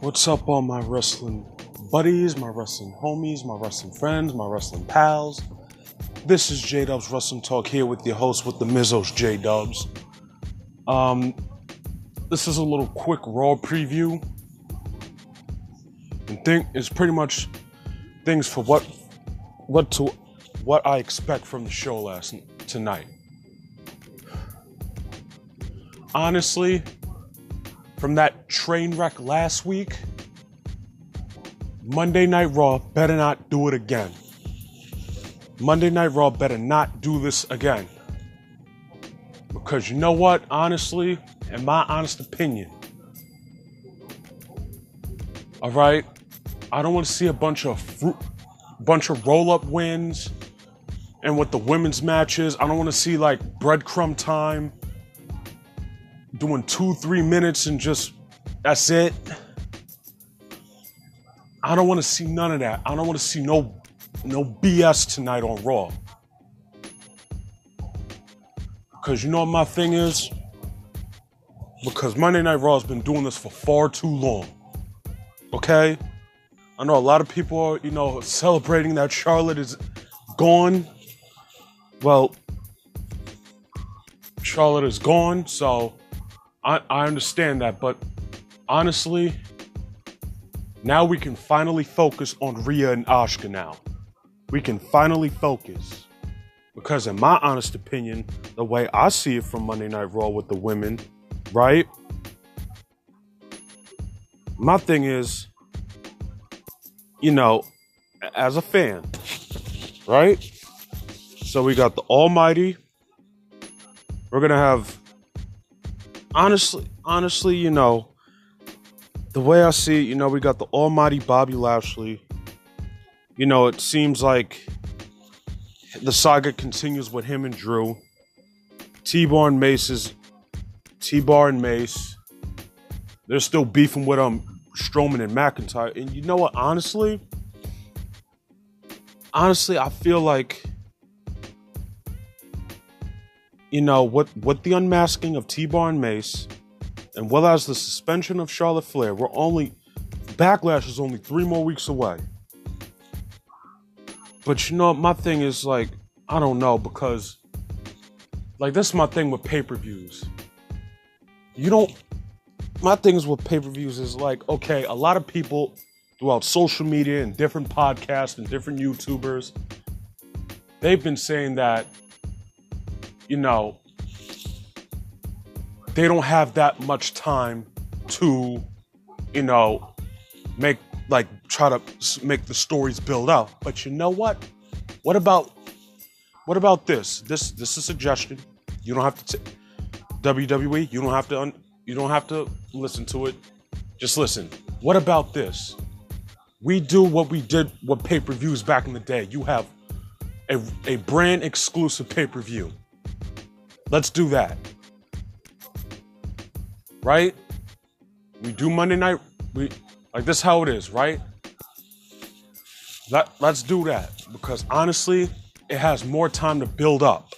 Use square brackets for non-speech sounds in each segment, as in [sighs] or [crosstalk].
What's up, all my wrestling buddies, my wrestling homies, my wrestling friends, my wrestling pals? This is J Dubs Wrestling Talk here with your host with the Mizzos J Dubs. Um, this is a little quick Raw preview. And think it's pretty much things for what what to what I expect from the show last tonight. Honestly, from that train wreck last week, Monday Night Raw better not do it again. Monday Night Raw better not do this again. Because you know what? Honestly, in my honest opinion, all right, I don't want to see a bunch of fruit, bunch of roll up wins, and with the women's matches, I don't want to see like breadcrumb time doing two, three minutes and just that's it. I don't want to see none of that. I don't want to see no no BS tonight on Raw. Because you know what my thing is? Because Monday Night Raw has been doing this for far too long. Okay? I know a lot of people are, you know, celebrating that Charlotte is gone. Well, Charlotte is gone, so I, understand that, but honestly, now we can finally focus on Rhea and Asuka now. We can finally focus. Because, in my honest opinion, the way I see it from Monday Night Raw with the women, right? My thing is, you know, as a fan, right? So we got the Almighty. We're going to have honestly, honestly, you know, the way I see it, you know, we got the almighty Bobby Lashley. You know, it seems like the saga continues with him and Drew. T-Bar and Mace is T-Bar and Mace. They're still beefing with um Strowman and McIntyre. And you know what, honestly? Honestly, I feel like you know, what with the unmasking of T-Bar and Mace, and well as the suspension of Charlotte Flair, we're only Backlash is only three more weeks away. But you know, my thing is like, I don't know, because like this is my thing with pay-per-views. You don't my things with pay-per-views is like, okay, a lot of people throughout social media and different podcasts and different YouTubers, they've been saying that you know, they don't have that much time to, you know, make like try to make the stories build up. But you know what? What about what about this? This this is a suggestion. You don't have to t- WWE. You don't have to un- you don't have to listen to it. Just listen. What about this? We do what we did with pay-per-views back in the day. You have a, a brand exclusive pay-per-view. Let's do that. Right? We do Monday night. We like this how it is, right? Let, let's do that because honestly, it has more time to build up.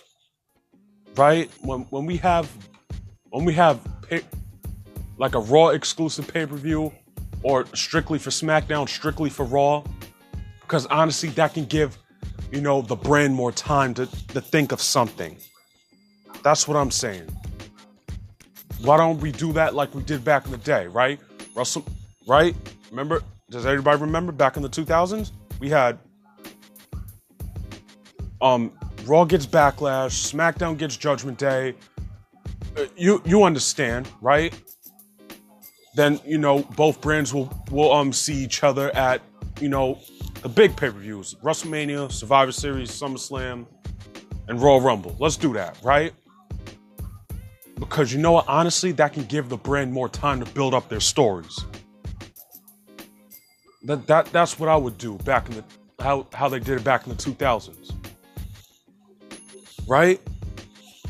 Right? When when we have when we have pay, like a Raw exclusive pay-per-view or strictly for SmackDown, strictly for Raw, because honestly, that can give you know the brand more time to, to think of something. That's what I'm saying. Why don't we do that like we did back in the day, right? Russell, right? Remember? Does everybody remember back in the 2000s? We had um Raw gets Backlash, SmackDown gets Judgment Day. Uh, you you understand, right? Then you know both brands will will um see each other at you know the big pay per views, WrestleMania, Survivor Series, SummerSlam, and Royal Rumble. Let's do that, right? Because you know what? Honestly, that can give the brand more time to build up their stories. That, that that's what I would do back in the how how they did it back in the 2000s. Right?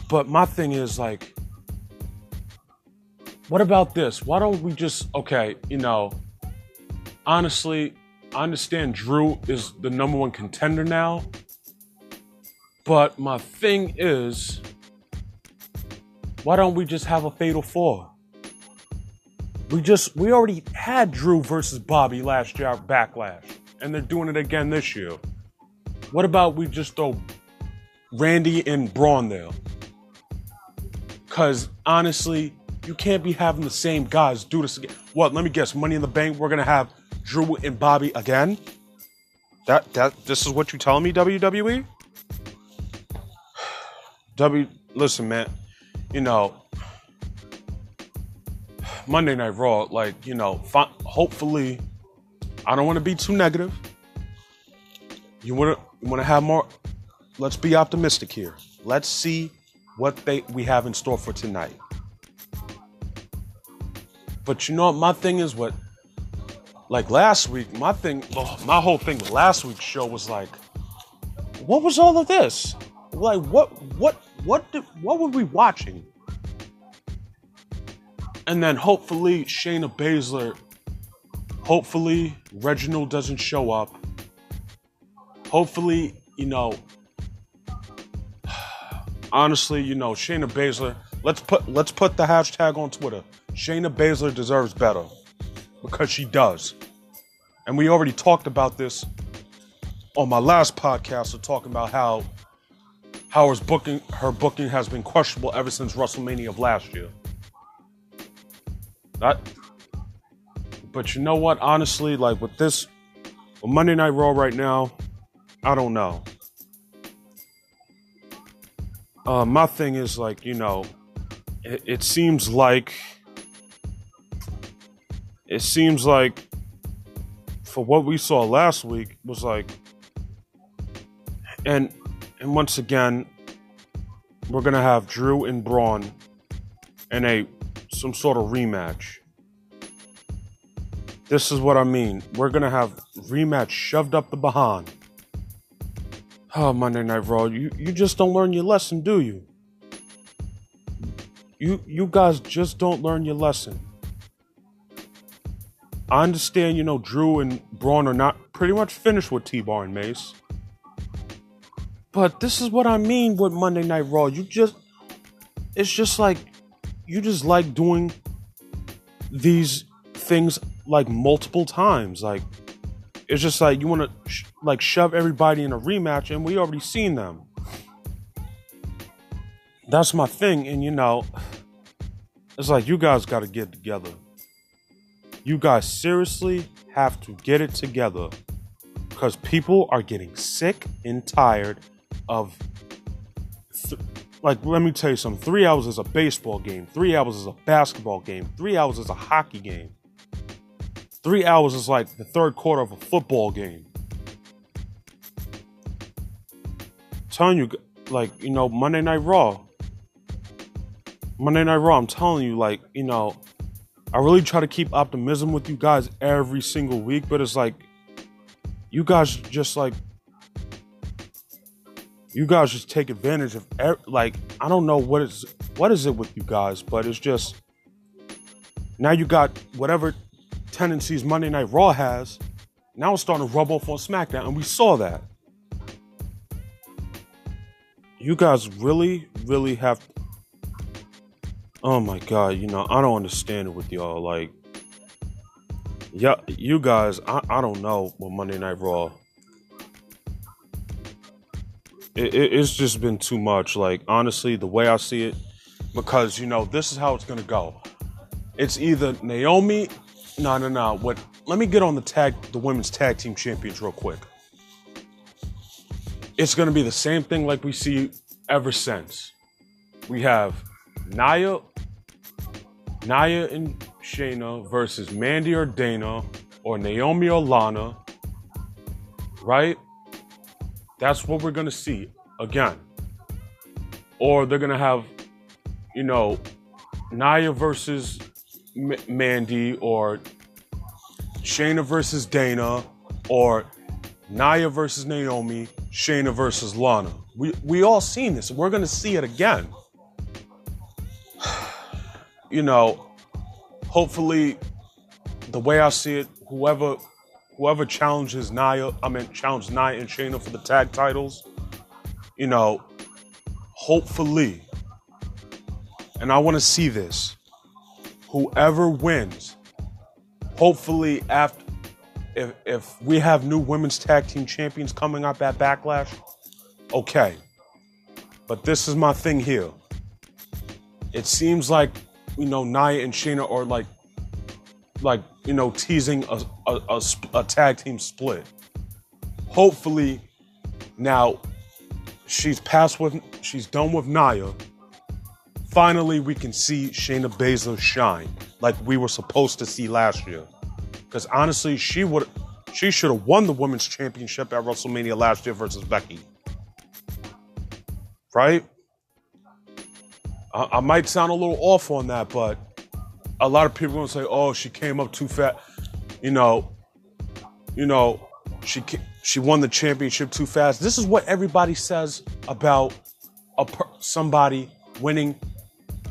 But my thing is like what about this? Why don't we just okay, you know, honestly, I understand Drew is the number one contender now. But my thing is why don't we just have a fatal four? We just we already had Drew versus Bobby last year at Backlash, and they're doing it again this year. What about we just throw Randy and Braun there? Cause honestly, you can't be having the same guys do this again. What? Let me guess. Money in the Bank. We're gonna have Drew and Bobby again. That that this is what you telling me, WWE? [sighs] W. Listen, man. You know, Monday Night Raw. Like you know, fi- hopefully, I don't want to be too negative. You want to you want to have more. Let's be optimistic here. Let's see what they we have in store for tonight. But you know what my thing is what like last week, my thing oh, my whole thing with last week's show was like what was all of this? Like what what what did, what were we watching? And then hopefully Shayna Baszler hopefully Reginald doesn't show up. Hopefully, you know, [sighs] honestly, you know, Shayna Baszler. Let's put let's put the hashtag on Twitter. Shayna Baszler deserves better because she does, and we already talked about this on my last podcast. Of talking about how Howard's booking her booking has been questionable ever since WrestleMania of last year. That, but you know what? Honestly, like with this with Monday Night Raw right now, I don't know. Uh, my thing is like you know, it, it seems like it seems like for what we saw last week was like, and and once again, we're gonna have Drew and Braun in a some sort of rematch. This is what I mean. We're gonna have rematch shoved up the behind. Oh, Monday Night Raw, you, you just don't learn your lesson, do you? You you guys just don't learn your lesson. I understand, you know, Drew and Braun are not pretty much finished with T-Bar and Mace. But this is what I mean with Monday Night Raw. You just it's just like you just like doing these things like multiple times. Like it's just like you want to sh- like shove everybody in a rematch, and we already seen them. That's my thing, and you know, it's like you guys got to get together. You guys seriously have to get it together because people are getting sick and tired of. Th- like, let me tell you something. Three hours is a baseball game. Three hours is a basketball game. Three hours is a hockey game. Three hours is like the third quarter of a football game. I'm telling you, like, you know, Monday Night Raw. Monday Night Raw, I'm telling you, like, you know, I really try to keep optimism with you guys every single week, but it's like, you guys just like, you guys just take advantage of, like, I don't know what is, what is it with you guys, but it's just, now you got whatever tendencies Monday Night Raw has, now it's starting to rub off on SmackDown, and we saw that. You guys really, really have. Oh my god, you know, I don't understand it with y'all. Like, yeah, you guys, I, I don't know with Monday Night Raw. It, it, it's just been too much. Like, honestly, the way I see it, because, you know, this is how it's going to go. It's either Naomi no, no, no. What? Let me get on the tag, the women's tag team champions, real quick. It's gonna be the same thing like we see ever since. We have Nia, Nia and Shayna versus Mandy or Dana or Naomi or Lana. Right? That's what we're gonna see again. Or they're gonna have, you know, Nia versus M- Mandy or Shayna versus Dana or Nia versus Naomi, Shayna versus Lana. We we all seen this. We're gonna see it again. [sighs] You know, hopefully, the way I see it, whoever whoever challenges Nia, I mean challenge Nia and Shayna for the tag titles, you know, hopefully, and I want to see this whoever wins hopefully after if if we have new women's tag team champions coming up at Backlash, okay. But this is my thing here. It seems like you know Nia and Shayna are like like you know teasing a a, a, a tag team split. Hopefully, now she's passed with she's done with Nia. Finally, we can see Shayna Baszler shine like we were supposed to see last year. Because honestly, she would she should have won the women's championship at WrestleMania last year versus Becky. Right? I, I might sound a little off on that, but a lot of people gonna say, "Oh, she came up too fat." You know, you know, she she won the championship too fast. This is what everybody says about a somebody winning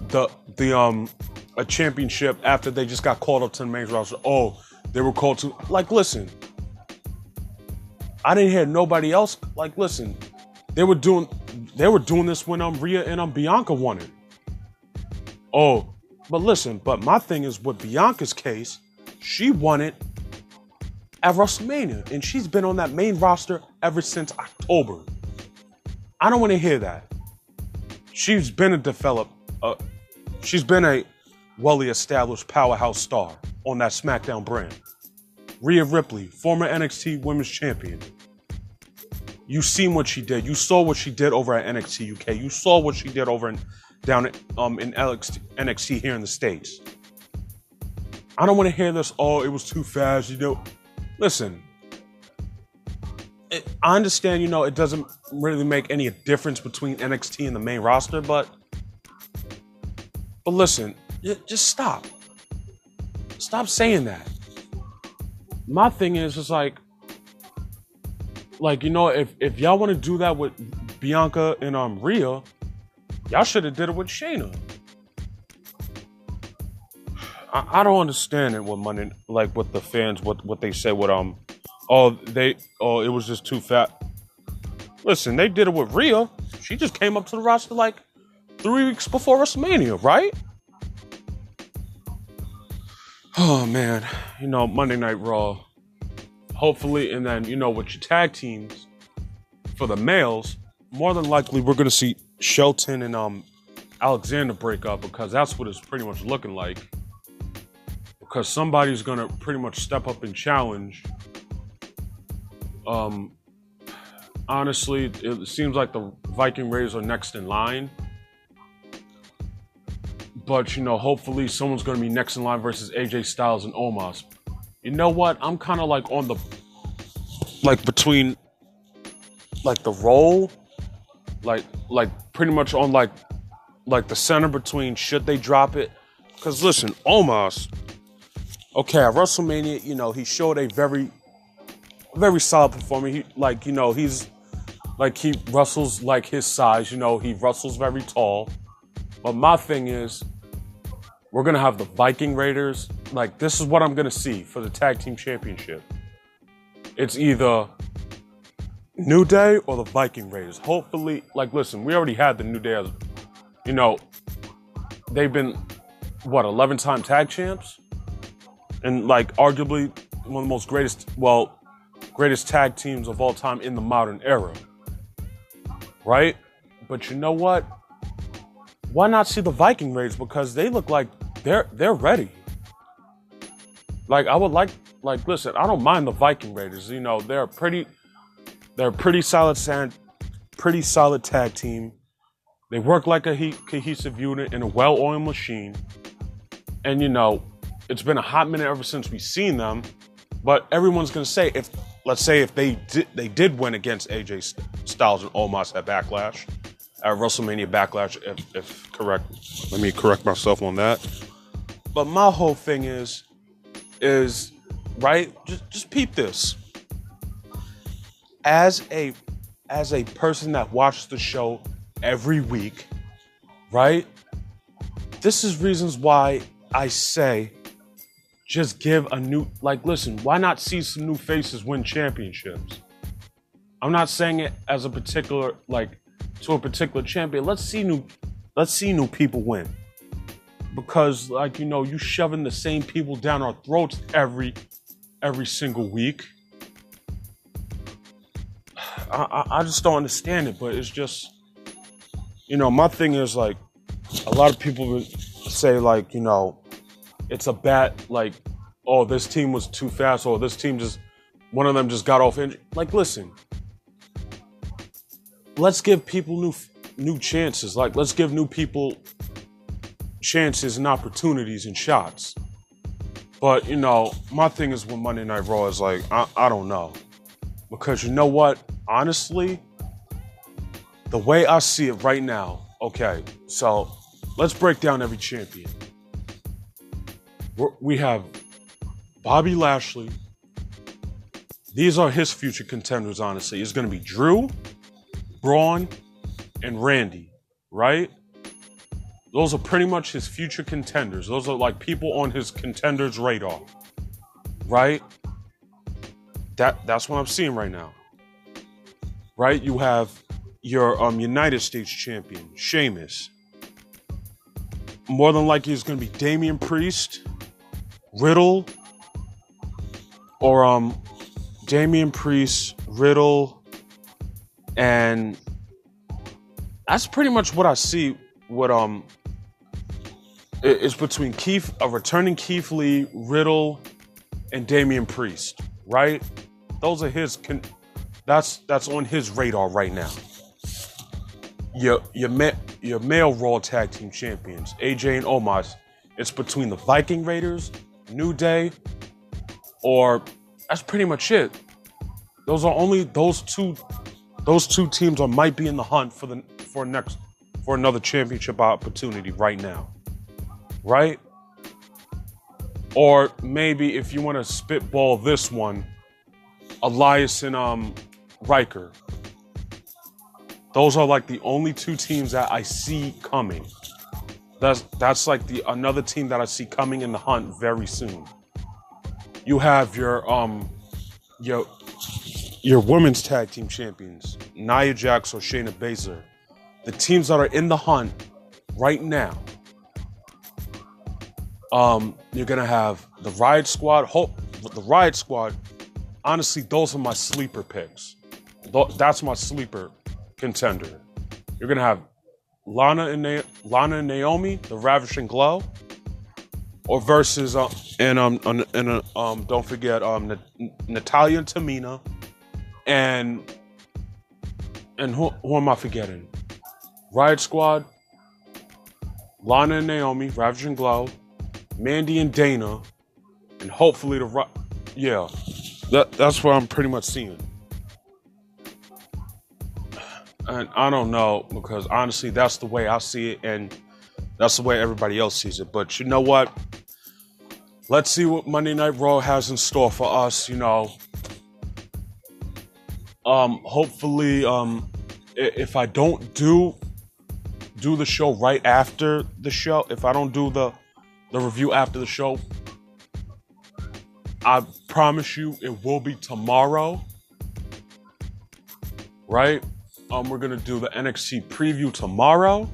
the the um a championship after they just got called up to the main roster. Oh, they were called to like listen. I didn't hear nobody else like listen. They were doing they were doing this when um Rhea and um Bianca won it. Oh, but listen, but my thing is with Bianca's case, she won it at WrestleMania, and she's been on that main roster ever since October. I don't want to hear that. She's been a develop, uh, she's been a well established powerhouse star on that SmackDown brand. Rhea Ripley, former NXT Women's Champion. You seen what she did. You saw what she did over at NXT UK. You saw what she did over in down um, in NXT, here in the States. I don't want to hear this, oh, it was too fast, you know. Listen, it, I understand, you know, it doesn't really make any difference between NXT and the main roster, but but listen, just stop. Stop saying that. My thing is just like like you know if if y'all want to do that with Bianca and um Rhea, y'all should have did it with Shayna. I, I don't understand it with money like with the fans what what they say with um oh they oh it was just too fat. Listen, they did it with Rhea. She just came up to the roster like three weeks before WrestleMania, right? Oh man, you know Monday Night Raw. Hopefully, and then you know with your tag teams for the males, more than likely we're gonna see Shelton and um Alexander break up because that's what it's pretty much looking like because somebody's gonna pretty much step up and challenge. Um, honestly, it seems like the Viking Raiders are next in line. But you know, hopefully someone's gonna be next in line versus AJ Styles and Omos. You know what? I'm kind of like on the like between like the role, like like pretty much on like like the center between should they drop it? Because listen, Omos okay, at WrestleMania, you know, he showed a very, very solid performance. He, like, you know, he's like he wrestles like his size. You know, he wrestles very tall. But my thing is, we're gonna have the Viking Raiders. Like, this is what I'm gonna see for the tag team championship. It's either New Day or the Viking Raiders. Hopefully, like, listen, we already had the New Day as, you know, they've been what 11 time tag champs and like arguably one of the most greatest, well, greatest tag teams of all time in the modern era. Right? But you know what? Why not see the Viking Raiders? Because they look like they're they're ready. Like I would like like listen, I don't mind the Viking Raiders. You know, they're pretty they're a pretty solid pretty solid tag team. They work like a he- cohesive unit in a well-oiled machine. And you know, it's been a hot minute ever since we've seen them. But everyone's gonna say if let's say if they did they did win against AJ Styles and Omos at Backlash, at WrestleMania Backlash, if, if correct, let me correct myself on that. But my whole thing is, is right. Just just peep this. As a as a person that watches the show every week, right? This is reasons why I say just give a new like listen why not see some new faces win championships? I'm not saying it as a particular like to a particular champion. Let's see new let's see new people win. Because like you know you shoving the same people down our throats every every single week I, I, I just don't understand it but it's just you know my thing is like a lot of people say like you know it's a bad like oh this team was too fast or this team just one of them just got off injury like listen let's give people new new chances like let's give new people chances and opportunities and shots. But you know, my thing is with Monday Night Raw is like I, I don't know because you know what? Honestly, the way I see it right now, okay. So let's break down every champion. We have Bobby Lashley. These are his future contenders. Honestly, it's going to be Drew, Braun, and Randy, right? Those are pretty much his future contenders. Those are like people on his contenders radar. Right? That that's what I'm seeing right now. Right? You have your um, United States champion, Sheamus. More than likely it's gonna be Damian Priest, Riddle, or um Damian Priest, Riddle, and that's pretty much what I see what um it's between Keith, a returning Keith Lee, Riddle, and Damian Priest, right? Those are his. Con- that's that's on his radar right now. Your your ma- your male Raw Tag Team Champions, AJ and Omos. It's between the Viking Raiders, New Day, or that's pretty much it. Those are only those two. Those two teams are might be in the hunt for the for next for another championship opportunity right now right? Or maybe if you want to spitball this one, Elias and um, Ryker. Those are like the only two teams that I see coming. That's that's like the another team that I see coming in the hunt very soon. You have your um your your women's tag team champions, Nia Jax or Shayna Baszler. The teams that are in the hunt right now um, you're gonna have the Riot Squad. Hope the Riot Squad. Honestly, those are my sleeper picks. That's my sleeper contender. You're gonna have Lana and Na- Lana and Naomi, the Ravishing Glow, or versus uh, and um and uh, um don't forget um N- Natalya and Tamina, and and who, who am I forgetting? Riot Squad, Lana and Naomi, Ravishing Glow, Mandy and Dana, and hopefully the yeah, that that's what I'm pretty much seeing. And I don't know because honestly, that's the way I see it, and that's the way everybody else sees it. But you know what? Let's see what Monday Night Raw has in store for us. You know, um, hopefully, um, if I don't do do the show right after the show, if I don't do the the review after the show. I promise you it will be tomorrow. Right? Um, we're gonna do the NXT preview tomorrow.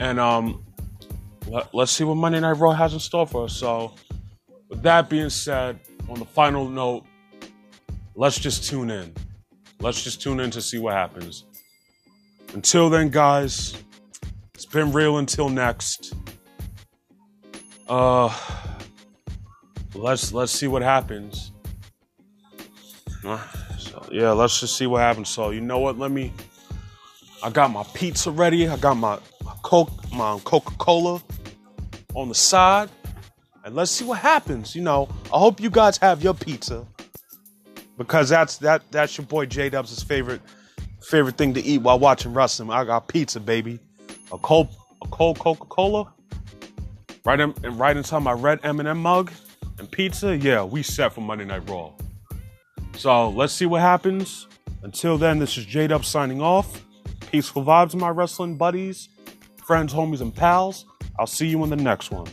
And um let, let's see what Monday Night Raw has in store for us. So with that being said, on the final note, let's just tune in. Let's just tune in to see what happens. Until then, guys, it's been real until next. Uh, let's let's see what happens. Yeah, let's just see what happens. So you know what? Let me. I got my pizza ready. I got my Coke, my Coca Cola on the side, and let's see what happens. You know, I hope you guys have your pizza because that's that that's your boy J Dubs' favorite favorite thing to eat while watching wrestling. I got pizza, baby. A cold a cold Coca Cola Right in, right inside my red M&M mug and pizza. Yeah, we set for Monday Night Raw. So let's see what happens. Until then, this is J Dub signing off. Peaceful vibes, my wrestling buddies, friends, homies, and pals. I'll see you in the next one.